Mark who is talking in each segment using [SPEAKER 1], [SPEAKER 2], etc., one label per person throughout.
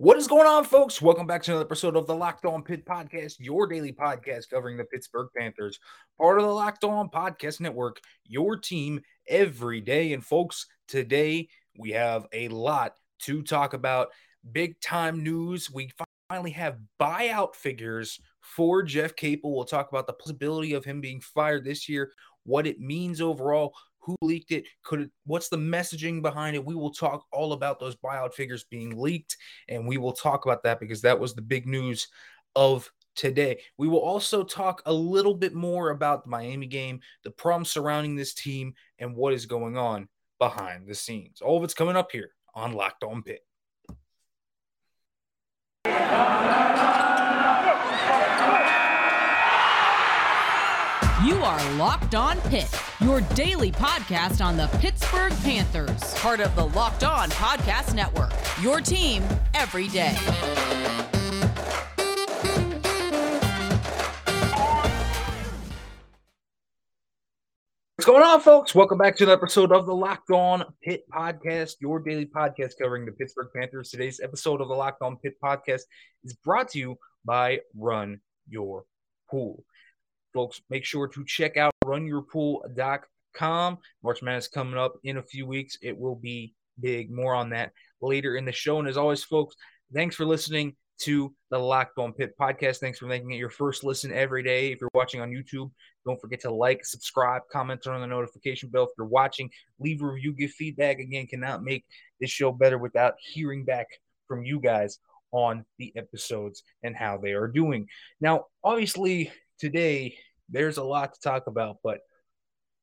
[SPEAKER 1] What is going on, folks? Welcome back to another episode of the Locked On Pitt Podcast, your daily podcast covering the Pittsburgh Panthers, part of the Locked On Podcast Network, your team every day. And, folks, today we have a lot to talk about. Big time news. We finally have buyout figures for Jeff Capel. We'll talk about the possibility of him being fired this year, what it means overall, who leaked it could it, what's the messaging behind it? We will talk all about those buyout figures being leaked and we will talk about that because that was the big news of today. We will also talk a little bit more about the miami game the problems surrounding this team and what is going on behind the scenes. All of it's coming up here on locked on Pitt
[SPEAKER 2] You are Locked On Pitt, your daily podcast on the Pittsburgh Panthers, part of the Locked On Podcast Network. Your team every day.
[SPEAKER 1] What's going on, folks? Welcome back to another episode of the Locked On Pitt Podcast, your daily podcast covering the Pittsburgh Panthers. Today's episode of the Locked On Pitt Podcast is brought to you by Run Your Pool folks, make sure to check out runyourpool.com. March Madness coming up in a few weeks. It will be big. More on that later in the show. And as always, folks, thanks for listening to the Locked On Pitt podcast. Thanks for making it your first listen every day. If you're watching on YouTube, don't forget to like, subscribe, comment, turn on the notification bell. If you're watching, leave a review, give feedback. Again, cannot make this show better without hearing back from you guys on the episodes and how they are doing. Now, obviously, today there's a lot to talk about, but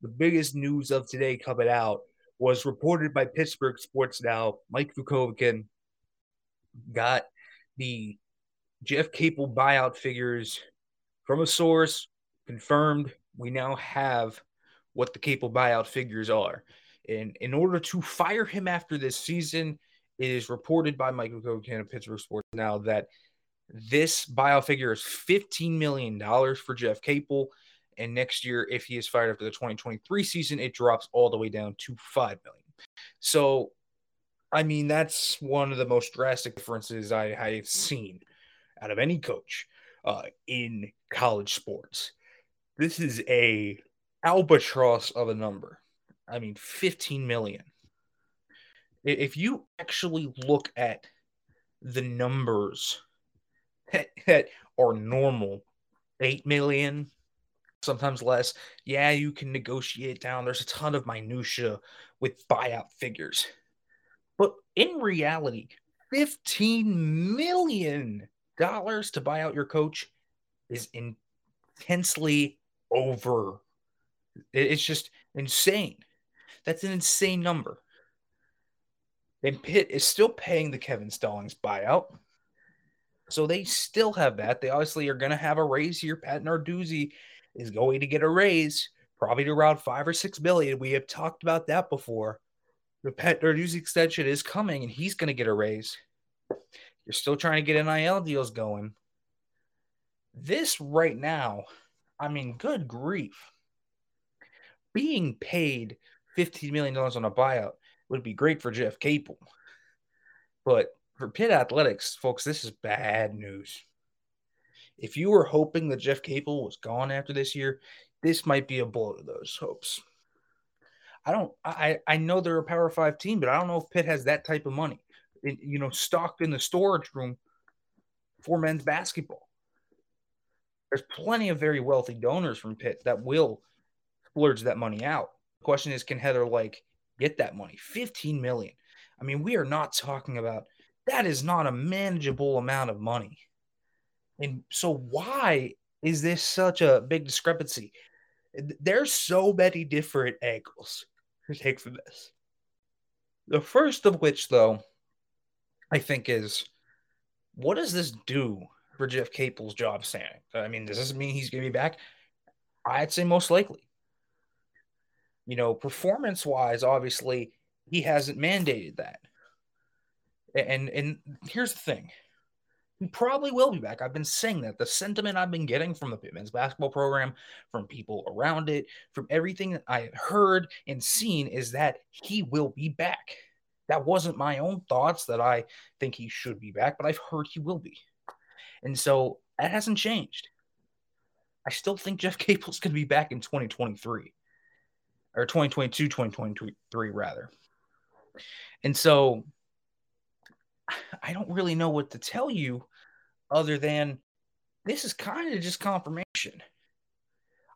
[SPEAKER 1] the biggest news of today coming out was reported by Pittsburgh Sports Now. Mike Vukovic got the Jeff Capel buyout figures from a source confirmed. We now have what the Capel buyout figures are. And in order to fire him after this season, it is reported by Mike Vukovic of Pittsburgh Sports Now that this buyout figure is $15 million for Jeff Capel. And next year, if he is fired after the 2023 season, it drops all the way down to 5 million. So, I mean, that's one of the most drastic differences I, have seen out of any coach uh, in college sports. This is a albatross of a number. I mean, 15 million. If you actually look at the numbers that are normal. 8 million sometimes less. Yeah you can negotiate down. There's a ton of minutia with buyout figures. But in reality 15 million dollars to buy out your coach is intensely over. It's just insane. That's an insane number. And Pitt is still paying the Kevin Stallings buyout. So they still have that. They obviously are going to have a raise here. Pat Narduzzi is going to get a raise, probably to around five or six billion. We have talked about that before. The Pat Narduzzi extension is coming, and he's going to get a raise. You're still trying to get NIL deals going. This right now, I mean, good grief. Being paid $15 million on a buyout would be great for Jeff Capel. But for Pitt Athletics, folks, this is bad news. If you were hoping that Jeff Capel was gone after this year, this might be a blow to those hopes. I don't. I I know they're a Power Five team, but I don't know if Pitt has that type of money. You know, stocked in the storage room for men's basketball. There's plenty of very wealthy donors from Pitt that will splurge that money out. The question is, can Heather Lyke get that money? 15 million. I mean, we are not talking about that is not a manageable amount of money. And so, why is this such a big discrepancy? There's so many different angles to take from this. The first of which, though, I think is what does this do for Jeff Capel's job standing? I mean, does this mean he's going to be back? I'd say most likely. You know, performance wise, obviously, he hasn't mandated that. And and here's the thing. He probably will be back. I've been saying that. The sentiment I've been getting from the men's basketball program, from people around it, from everything that I heard and seen is that he will be back. That wasn't my own thoughts that I think he should be back, but I've heard he will be. And so that hasn't changed. I still think Jeff Capel's going to be back in 2023 or 2022, 2023, rather. And so I don't really know what to tell you other than this is kind of just confirmation.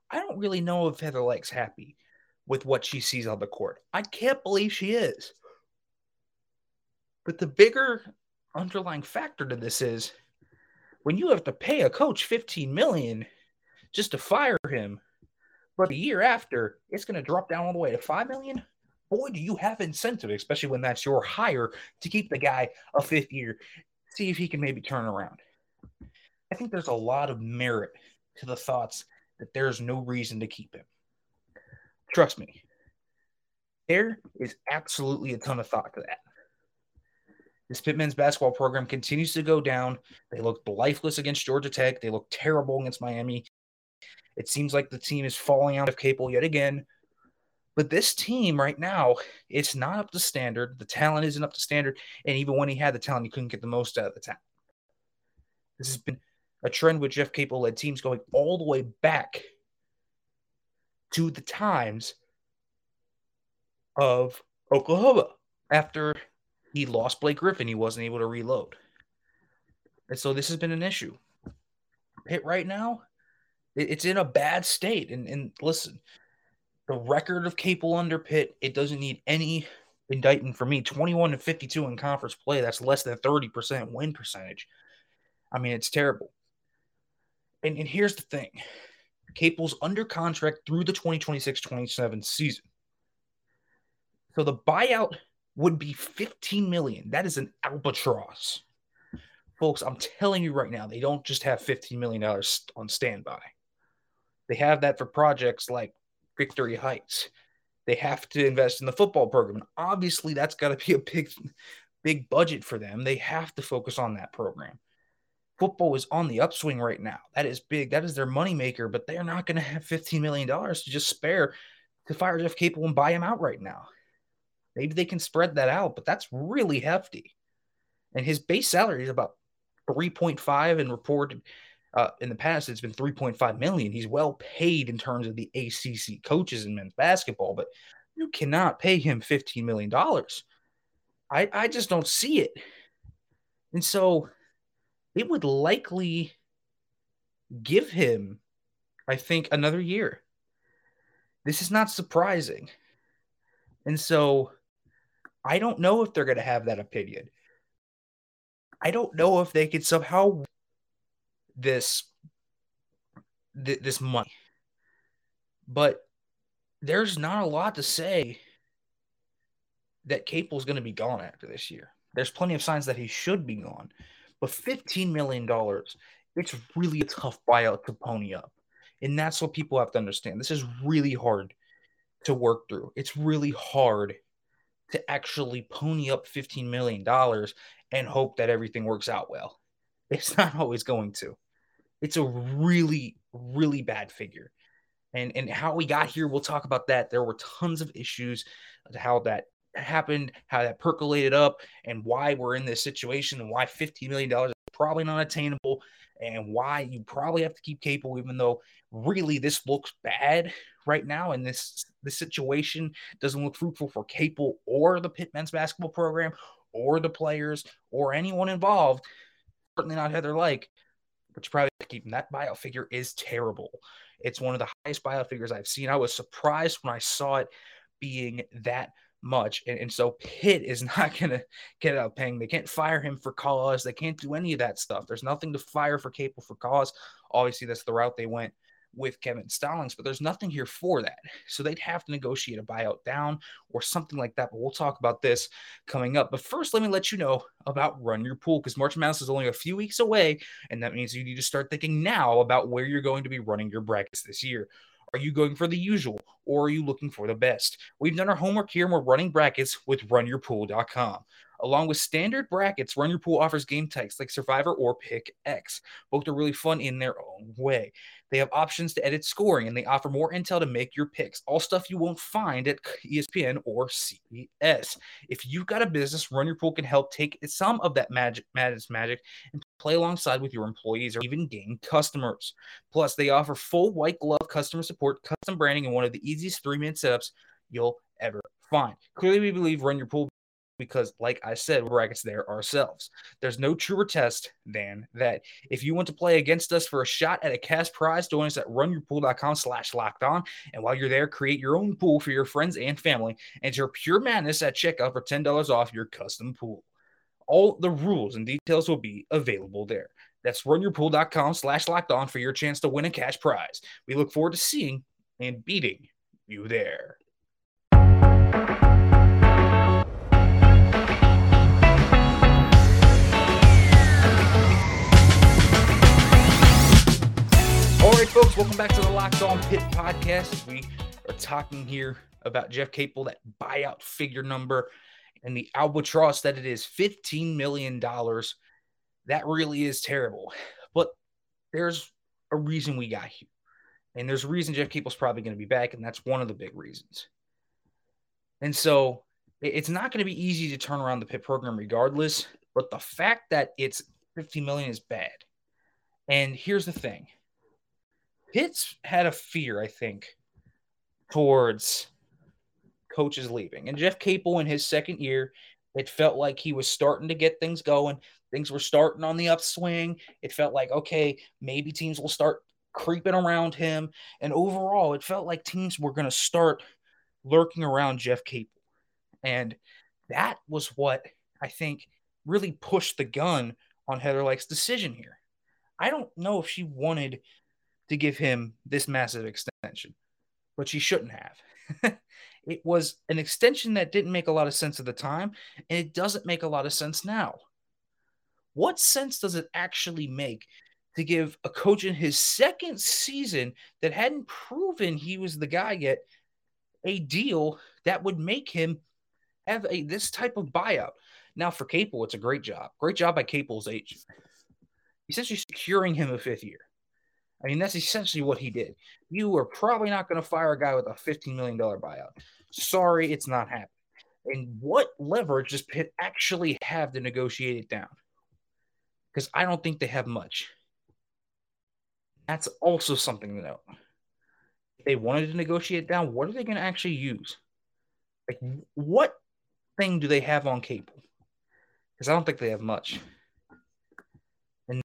[SPEAKER 1] I don't really know if Heather Lyke's happy with what she sees on the court. I can't believe she is. But the bigger underlying factor to this is when you have to pay a coach 15 million just to fire him, but the year after it's going to drop down all the way to 5 million. Boy, do you have incentive, especially when that's your hire to keep the guy a fifth year, see if he can maybe turn around. I think there's a lot of merit to the thoughts that there's no reason to keep him. Trust me, there is absolutely a ton of thought to that. This Pitt men's basketball program continues to go down. They looked lifeless against Georgia Tech. They looked terrible against Miami. It seems like the team is falling out of Capel yet again. But this team right now, it's not up to standard. The talent isn't up to standard. And even when he had the talent, he couldn't get the most out of the talent. This has been a trend with Jeff Capel led teams going all the way back to the times of Oklahoma after he lost Blake Griffin. He wasn't able to reload. And so this has been an issue. Pitt right now, it's in a bad state. And, and listen, the record of Capel under Pitt, it doesn't need any indictment for me. 21 to 52 in conference play. That's less than 30% win percentage. I mean, it's terrible. And, and here's the thing Capel's under contract through the 2026 27 season. So the buyout would be 15 million. That is an albatross. Folks, I'm telling you right now, they don't just have 15 million dollars on standby. They have that for projects like Victory Heights. They have to invest in the football program. And obviously, that's got to be a big, big budget for them. They have to focus on that program. Football is on the upswing right now. That is big. That is their moneymaker, but they're not going to have $15 million to just spare to fire Jeff Capel and buy him out right now. Maybe they can spread that out, but that's really hefty. And his base salary is about 3.5 and reported uh, in the past it's been 3.5 million. He's well paid in terms of the ACC coaches in men's basketball, but you cannot pay him 15 million dollars. I I just don't see it. And so it would likely give him I think another year. This is not surprising. And so I don't know if they're going to have that opinion. I don't know if they could somehow this th- this money. But there's not a lot to say that Capel's going to be gone after this year. There's plenty of signs that he should be gone. But $15 million, it's really a tough buyout to pony up. And that's what people have to understand. This is really hard to work through. It's really hard to actually pony up $15 million and hope that everything works out well. It's not always going to. It's a really, really bad figure. And and how we got here, we'll talk about that. There were tons of issues how that happened, how that percolated up, and why we're in this situation, and why $15 million is probably not attainable, and why you probably have to keep Capel, even though really this looks bad right now, and this this situation doesn't look fruitful for Capel or the Pitt men's basketball program or the players or anyone involved. Certainly not Heather Lyke, but you probably keep that buyout figure is terrible. It's one of the highest buyout figures I've seen. I was surprised when I saw it being that much. And, and so Pitt is not going to get out paying. They can't fire him for cause. They can't do any of that stuff. There's nothing to fire for Capel for cause. Obviously, that's the route they went with Kevin Stallings, but there's nothing here for that. So they'd have to negotiate a buyout down or something like that. But we'll talk about this coming up. But first, let me let you know about Run Your Pool because March Madness is only a few weeks away. And that means you need to start thinking now about where you're going to be running your brackets this year. Are you going for the usual or are you looking for the best? We've done our homework here and we're running brackets with runyourpool.com. Along with standard brackets, Run Your Pool offers game types like Survivor or Pick X. Both are really fun in their own way. They have options to edit scoring and they offer more intel to make your picks. All stuff you won't find at ESPN or CBS. If you've got a business, Run Your Pool can help take some of that magic, madness magic and play alongside with your employees or even gain customers. Plus, they offer full white glove customer support, custom branding, and one of the easiest three minute setups you'll ever find. Clearly, we believe Run Your Pool because, like I said, we're brackets there ourselves. There's no truer test than that. If you want to play against us for a shot at a cash prize, join us at runyourpool.com slash locked on. And while you're there, create your own pool for your friends and family. And enter pure madness at checkout for $10 off your custom pool. All the rules and details will be available there. That's runyourpool.com slash locked on for your chance to win a cash prize. We look forward to seeing and beating you there. All right, folks, welcome back to the Locked On Pitt podcast. We are talking here about Jeff Capel, that buyout figure number, and the albatross that it is $15 million. That really is terrible. But there's a reason we got here. And there's a reason Jeff Capel's probably going to be back, and that's one of the big reasons. And so it's not going to be easy to turn around the Pitt program regardless, but the fact that it's 15 million is bad. And here's the thing Pitts had a fear, I think, towards coaches leaving. And Jeff Capel in his second year, it felt like he was starting to get things going. Things were starting on the upswing. It felt like, okay, maybe teams will start creeping around him. And overall, it felt like teams were going to start lurking around Jeff Capel. And that was what I think really pushed the gun on Heather Lyke's decision here. I don't know if she wanted to give him this massive extension, but she shouldn't have. it was an extension that didn't make a lot of sense at the time, and it doesn't make a lot of sense now. What sense does it actually make to give a coach in his second season that hadn't proven he was the guy yet a deal that would make him have a this type of buyout? Now for Capel, it's a great job. Great job by Capel's agent. Essentially securing him a fifth year. I mean, that's essentially what he did. You are probably not going to fire a guy with a $15 million buyout. Sorry, it's not happening. And what leverage does Pitt actually have to negotiate it down? Because I don't think they have much. That's also something to note. If they wanted to negotiate down, what are they going to actually use? Like, what thing do they have on Capel? Because I don't think they have much. And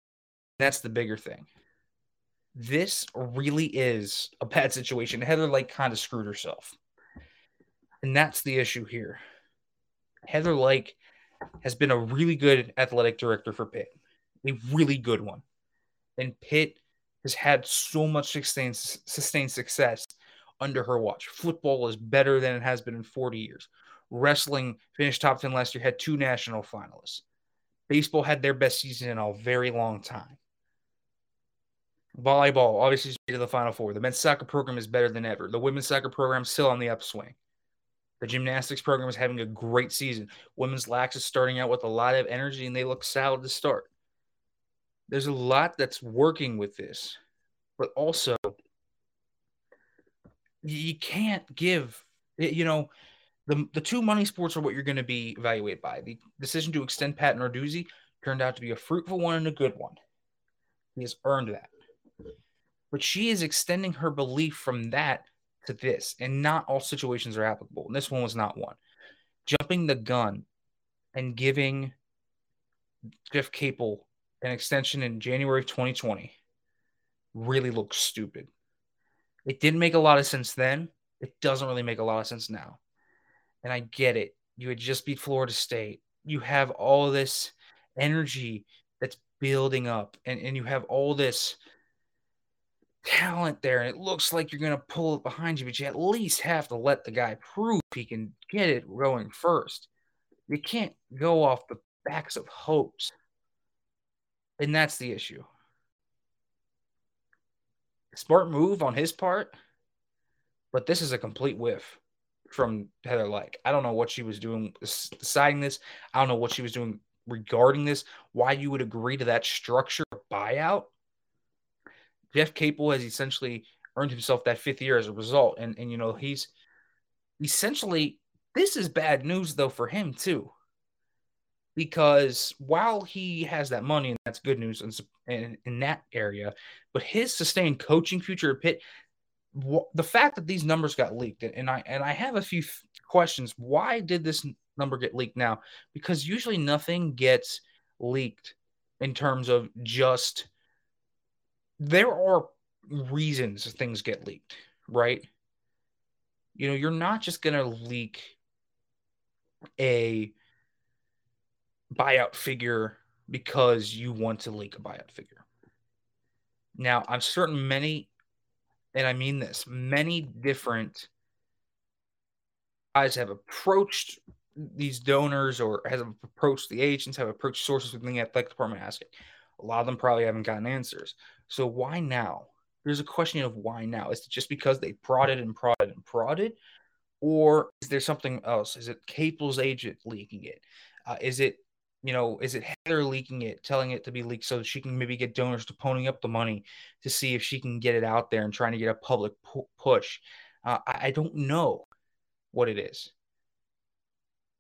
[SPEAKER 1] that's the bigger thing this really is a bad situation. Heather Lyke kind of screwed herself. And that's the issue here. Heather Lyke has been a really good athletic director for Pitt, a really good one. And Pitt has had so much sustained, sustained success under her watch. Football is better than it has been in 40 years. Wrestling finished top 10 last year, had two national finalists. Baseball had their best season in a very long time. Volleyball obviously to the Final Four. The men's soccer program is better than ever. The women's soccer program is still on the upswing. The gymnastics program is having a great season. Women's lax is starting out with a lot of energy and they look solid to start. There's a lot that's working with this, but also you can't give, you know, the, the two money sports are what you're going to be evaluated by. The decision to extend Pat Narduzzi turned out to be a fruitful one and a good one. He has earned that. But she is extending her belief from that to this, and not all situations are applicable. And this one was not one. Jumping the gun and giving Jeff Capel an extension in January of 2020 really looks stupid. It didn't make a lot of sense then. It doesn't really make a lot of sense now. And I get it. You had just beat Florida State. You have all this energy that's building up, and, and you have all this talent there, and it looks like you're going to pull it behind you, but you at least have to let the guy prove he can get it going first. You can't go off the backs of hopes. And that's the issue. Smart move on his part, but this is a complete whiff. from Heather Lyke. I don't know what she was doing deciding this. I don't know what she was doing regarding this. Why you would agree to that structure buyout? Jeff Capel has essentially earned himself that fifth year as a result, and and you know he's essentially this is bad news though for him too, because while he has that money and that's good news in, in, that area, but his sustained coaching future at Pitt the fact that these numbers got leaked, and I and I have a few questions. Why did this number get leaked now? Because usually nothing gets leaked in terms of just there are reasons things get leaked, right? You know, you're not just gonna leak a buyout figure because you want to leak a buyout figure. Now, I'm certain many and I mean this, many different guys have approached these donors or have approached the agents, have approached sources within the athletic department asking. A lot of them probably haven't gotten answers. So why now? There's a question of why now. Is it just because they prodded and prodded and prodded? Or is there something else? Is it Capel's agent leaking it? Uh, is it you know, is it Heather leaking it, telling it to be leaked so that she can maybe get donors to ponying up the money to see if she can get it out there and trying to get a public pu- push? Uh, I, I don't know what it is.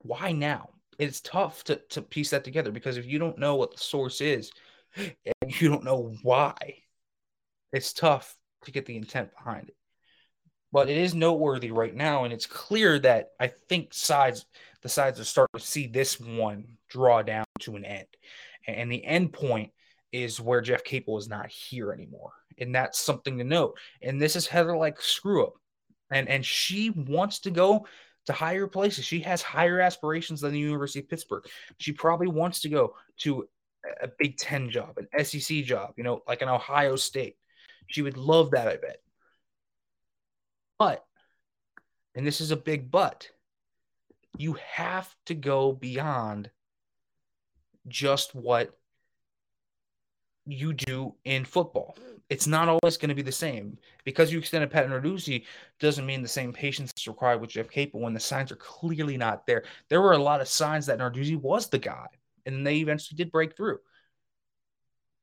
[SPEAKER 1] Why now? It's tough to, to piece that together because if you don't know what the source is and you don't know why, it's tough to get the intent behind it. But it is noteworthy right now, and it's clear that I think sides the sides are starting to see this one draw down to an end. And the end point is where Jeff Capel is not here anymore. And that's something to note. And this is Heather Lyke screw up. And and she wants to go to higher places. She has higher aspirations than the University of Pittsburgh. She probably wants to go to a Big Ten job, an SEC job, you know, like an Ohio State. She would love that, I bet. But, and this is a big but, you have to go beyond just what you do in football. It's not always going to be the same. Because you extend extended Pat Narduzzi doesn't mean the same patience is required with Jeff Capel when the signs are clearly not there. There were a lot of signs that Narduzzi was the guy, and they eventually did break through.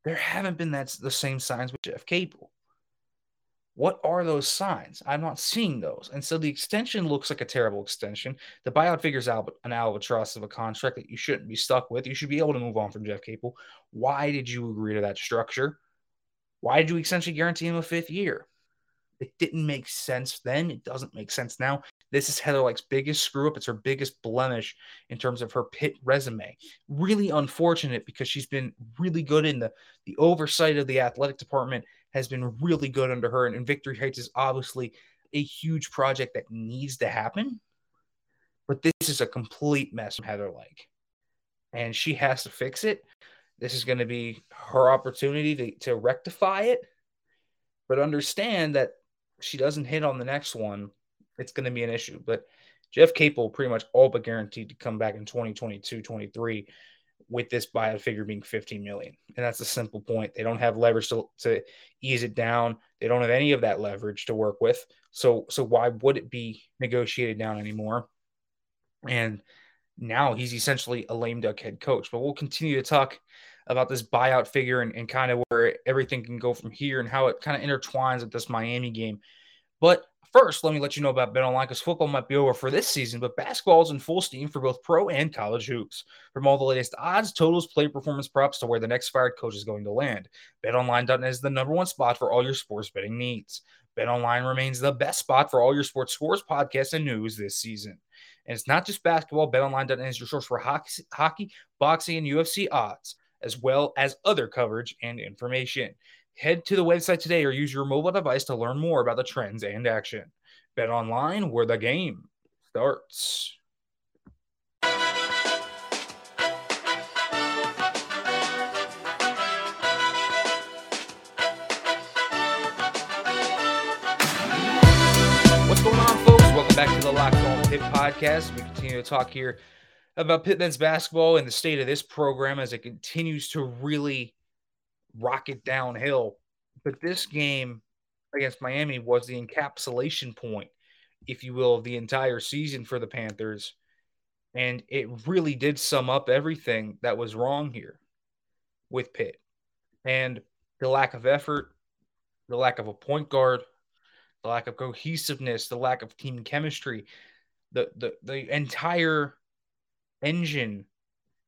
[SPEAKER 1] There haven't been that the same signs with Jeff Capel. What are those signs? I'm not seeing those. And so the extension looks like a terrible extension. The buyout figures out an albatross of a contract that you shouldn't be stuck with. You should be able to move on from Jeff Capel. Why did you agree to that structure? Why did you essentially guarantee him a fifth year? It didn't make sense then. It doesn't make sense now. This is Heather Lyke's biggest screw up. It's her biggest blemish in terms of her Pitt resume. Really unfortunate because she's been really good in the, the oversight of the athletic department has been really good under her. And, and Victory Heights is obviously a huge project that needs to happen. But this is a complete mess from Heather Lyke. And she has to fix it. This is going to be her opportunity to, to rectify it. But understand that she doesn't hit on the next one, it's going to be an issue. But Jeff Capel pretty much all but guaranteed to come back in 2022, 23 with this buyout figure being 15 million. And that's a simple point. They don't have leverage to, to ease it down. They don't have any of that leverage to work with. So so why would it be negotiated down anymore? And now he's essentially a lame duck head coach. But we'll continue to talk about this buyout figure and, and kind of where everything can go from here and how it kind of intertwines with this Miami game. But First, let me let you know about BetOnline because football might be over for this season, but basketball is in full steam for both pro and college hoops. From all the latest odds, totals, play performance props to where the next fired coach is going to land, BetOnline.net is the number one spot for all your sports betting needs. BetOnline remains the best spot for all your sports scores, podcasts, and news this season. And it's not just basketball. BetOnline.net is your source for hockey, hockey, boxing, and UFC odds, as well as other coverage and information. Head to the website today or use your mobile device to learn more about the trends and action. Bet online where the game starts. What's going on, folks? Welcome back to the Locked On Pitt podcast. We continue to talk here about Pitt men's basketball and the state of this program as it continues to really rocket downhill. But this game against Miami was the encapsulation point. if you will, of the entire season for the Panthers. And it really did sum up everything that was wrong here with Pitt and the lack of effort, the lack of a point guard, the lack of cohesiveness, the lack of team chemistry, the the, the entire engine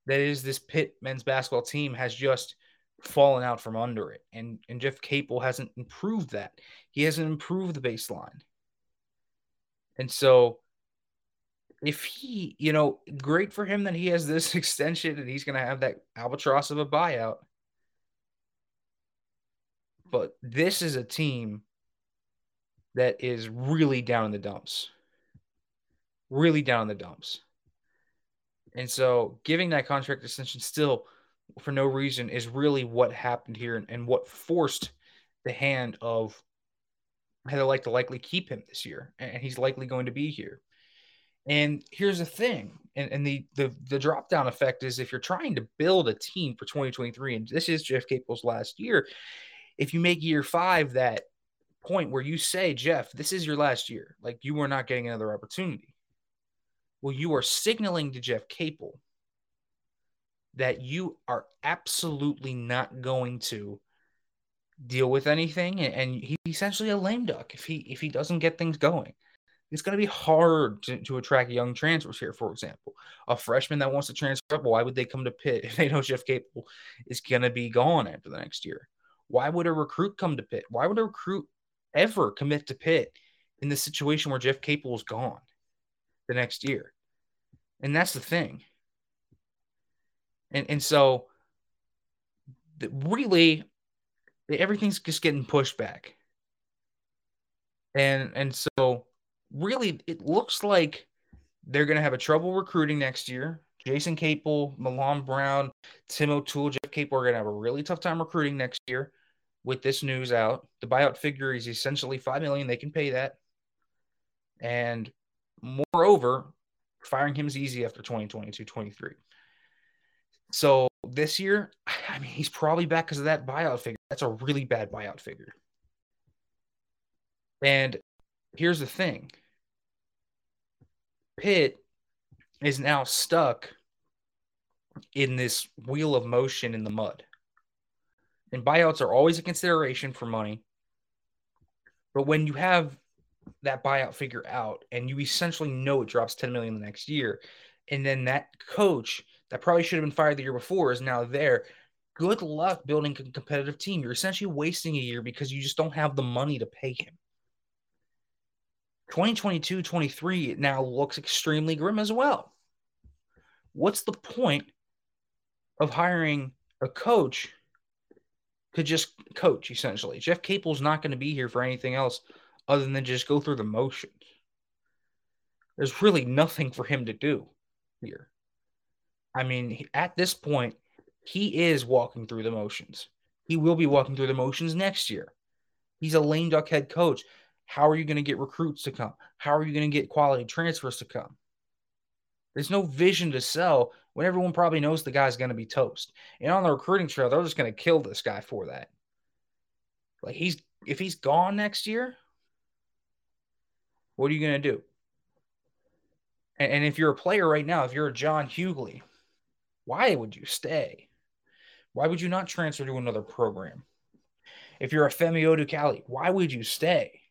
[SPEAKER 1] that is this Pitt men's basketball team has just fallen out from under it. And and Jeff Capel hasn't improved that. He hasn't improved the baseline. And so if he, you know, great for him that he has this extension and he's going to have that albatross of a buyout. But this is a team that is really down in the dumps. Really down in the dumps. And so giving that contract extension still for no reason is really what happened here and, and what forced the hand of how they like to likely keep him this year. And he's likely going to be here. And here's the thing, and, and the, the the drop down effect is if you're trying to build a team for 2023, and this is Jeff Capel's last year, if you make year five that point where you say, Jeff, this is your last year, like you are not getting another opportunity. Well, you are signaling to Jeff Capel that you are absolutely not going to deal with anything, and he's essentially a lame duck if he if he doesn't get things going it's going to be hard to, to, attract young transfers here, for example. A freshman that wants to transfer why would they come to Pitt if they know Jeff Capel is going to be gone after the next year? Why would a recruit come to Pitt? Why would a recruit ever commit to Pitt in the situation where Jeff Capel is gone the next year? And that's the thing. And, and so, really, everything's just getting pushed back. And and so really, it looks like they're going to have a trouble recruiting next year. Jason Capel, Milan Brown, Tim O'Toole, Jeff Capel are going to have a really tough time recruiting next year with this news out. The buyout figure is essentially five million. They can pay that, and moreover, firing him is easy after 2022, 23. So this year, I mean, he's probably back because of that buyout figure. That's a really bad buyout figure. And here's the thing Pitt is now stuck in this wheel of motion in the mud. And buyouts are always a consideration for money. But when you have that buyout figure out and you essentially know it drops 10 million the next year, and then that coach that probably should have been fired the year before is now there. Good luck building a competitive team. You're essentially wasting a year because you just don't have the money to pay him. 2022 23 now looks extremely grim as well. What's the point of hiring a coach to just coach, essentially? Jeff Capel's not going to be here for anything else other than just go through the motions. There's really nothing for him to do here. I mean, at this point, he is walking through the motions. He will be walking through the motions next year. He's a lame duck head coach. How are you going to get recruits to come? How are you going to get quality transfers to come? There's no vision to sell when everyone probably knows the guy's going to be toast. And on the recruiting trail, they're just going to kill this guy for that. Like he's if he's gone next year, what are you going to do? And, and if you're a player right now, if you're a John Hugley, why would you stay? Why would you not transfer to another program? If you're a Femi Odukale, why would you stay?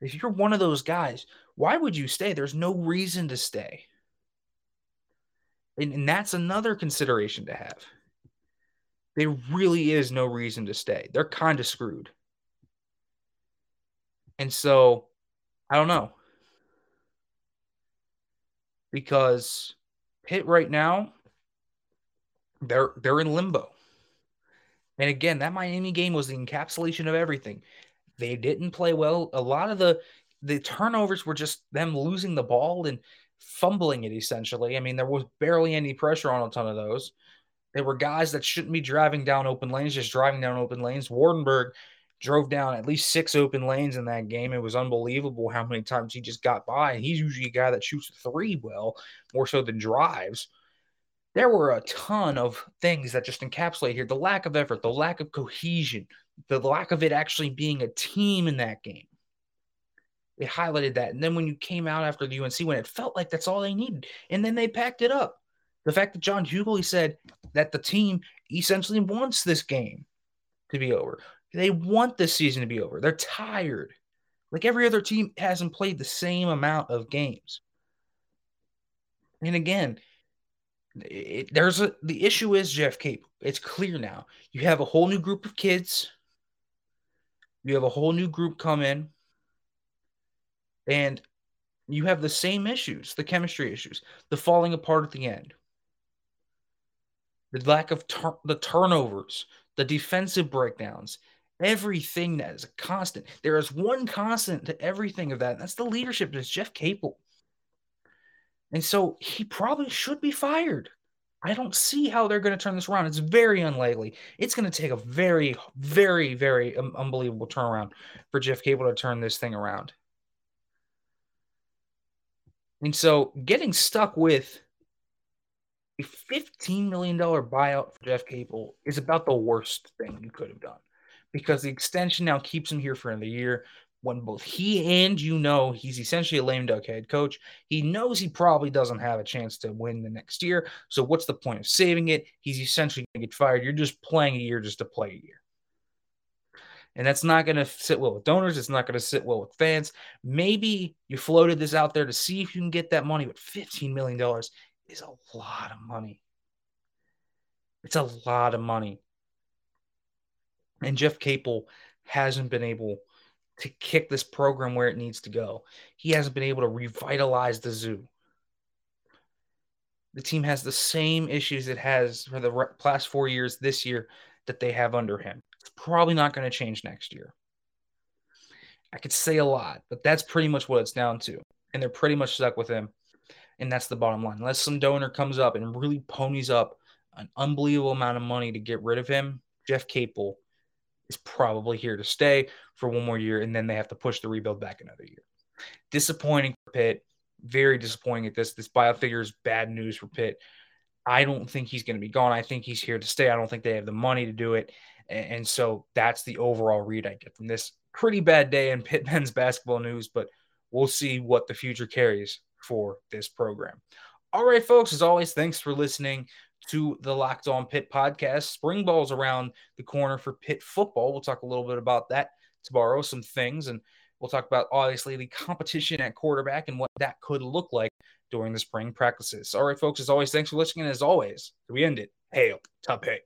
[SPEAKER 1] If you're one of those guys, why would you stay? There's no reason to stay. And, and that's another consideration to have. There really is no reason to stay. They're kind of screwed. And so, I don't know. Because Pitt right now, they're they're in limbo. And again, that Miami game was the encapsulation of everything. They didn't play well. A lot of the the turnovers were just them losing the ball and fumbling it essentially. I mean, there was barely any pressure on a ton of those. There were guys that shouldn't be driving down open lanes, just driving down open lanes. Waardenburg drove down at least six open lanes in that game. It was unbelievable how many times he just got by. And he's usually a guy that shoots three well, more so than drives. There were a ton of things that just encapsulate here the lack of effort, the lack of cohesion, the lack of it actually being a team in that game. It highlighted that. And then when you came out after the UNC win, it felt like that's all they needed. And then they packed it up. The fact that John Hugley said that the team essentially wants this game to be over. They want this season to be over. They're tired. Like every other team hasn't played the same amount of games. And again, it, there's a the issue is Jeff Cape. It's clear now. You have a whole new group of kids. You have a whole new group come in, and you have the same issues, the chemistry issues, the falling apart at the end, the lack of tur- the turnovers, the defensive breakdowns, everything that is a constant. There is one constant to everything of that. That's the leadership. It's Jeff Capel. And so he probably should be fired. I don't see how they're going to turn this around. It's very unlikely. It's going to take a very, very, very um, unbelievable turnaround for Jeff Capel to turn this thing around. And so getting stuck with a $15 million buyout for Jeff Capel is about the worst thing you could have done because the extension now keeps him here for another year. When both he and you know he's essentially a lame duck head coach, he knows he probably doesn't have a chance to win the next year. So, what's the point of saving it? He's essentially going to get fired. You're just playing a year just to play a year. And that's not going to sit well with donors. It's not going to sit well with fans. Maybe you floated this out there to see if you can get that money, but $15 million is a lot of money. It's a lot of money. And Jeff Capel hasn't been able to kick this program where it needs to go. He hasn't been able to revitalize the zoo. The team has the same issues it has for the past four years this year that they have under him. It's probably not going to change next year. I could say a lot, but that's pretty much what it's down to. And they're pretty much stuck with him. And that's the bottom line. Unless some donor comes up and really ponies up an unbelievable amount of money to get rid of him, Jeff Capel is probably here to stay for one more year, and then they have to push the rebuild back another year. Disappointing for Pitt. Very disappointing at this. This bio figure is bad news for Pitt. I don't think he's going to be gone. I think he's here to stay. I don't think they have the money to do it. And so that's the overall read I get from this pretty bad day in Pitt men's basketball news, but we'll see what the future carries for this program. All right, folks, as always, thanks for listening to the Locked On Pitt podcast. Spring ball's around the corner for Pitt football. We'll talk a little bit about that tomorrow, some things, and we'll talk about obviously the competition at quarterback and what that could look like during the spring practices. All right, folks, as always, thanks for listening. And as always, we end it. Hail, top hey.